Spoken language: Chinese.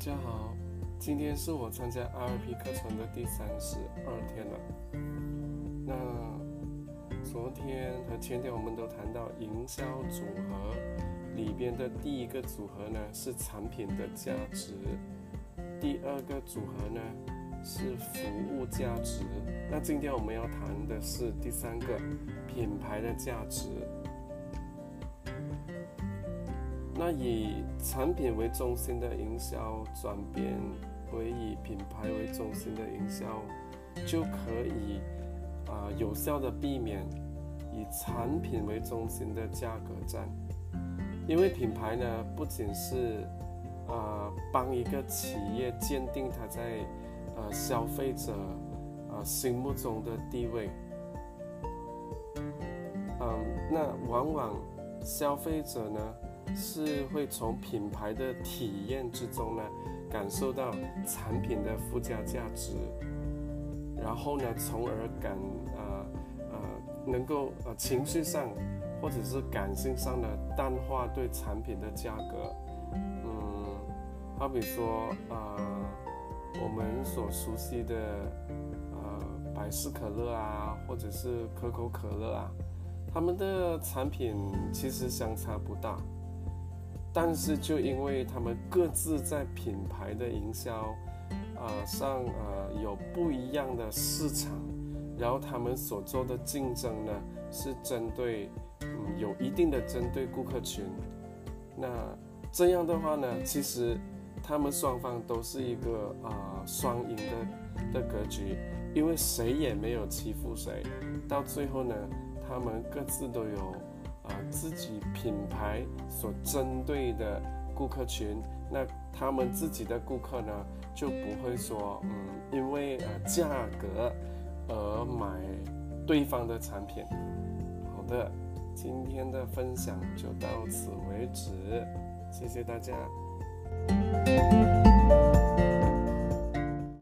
大家好，今天是我参加 RP 课程的第三十二天了。那昨天和前天我们都谈到营销组合里边的第一个组合呢是产品的价值，第二个组合呢是服务价值。那今天我们要谈的是第三个品牌的价值。那以产品为中心的营销转变为以品牌为中心的营销，就可以啊有效的避免以产品为中心的价格战。因为品牌呢，不仅是啊帮一个企业鉴定它在呃消费者啊心目中的地位，嗯，那往往消费者呢。是会从品牌的体验之中呢，感受到产品的附加价值，然后呢，从而感呃呃能够呃情绪上或者是感性上的淡化对产品的价格，嗯，好比说呃我们所熟悉的呃百事可乐啊，或者是可口可乐啊，他们的产品其实相差不大。但是，就因为他们各自在品牌的营销啊上呃有不一样的市场，然后他们所做的竞争呢是针对嗯有一定的针对顾客群，那这样的话呢，其实他们双方都是一个啊双赢的的格局，因为谁也没有欺负谁，到最后呢，他们各自都有。自己品牌所针对的顾客群，那他们自己的顾客呢，就不会说，嗯，因为呃价格而买对方的产品。好的，今天的分享就到此为止，谢谢大家。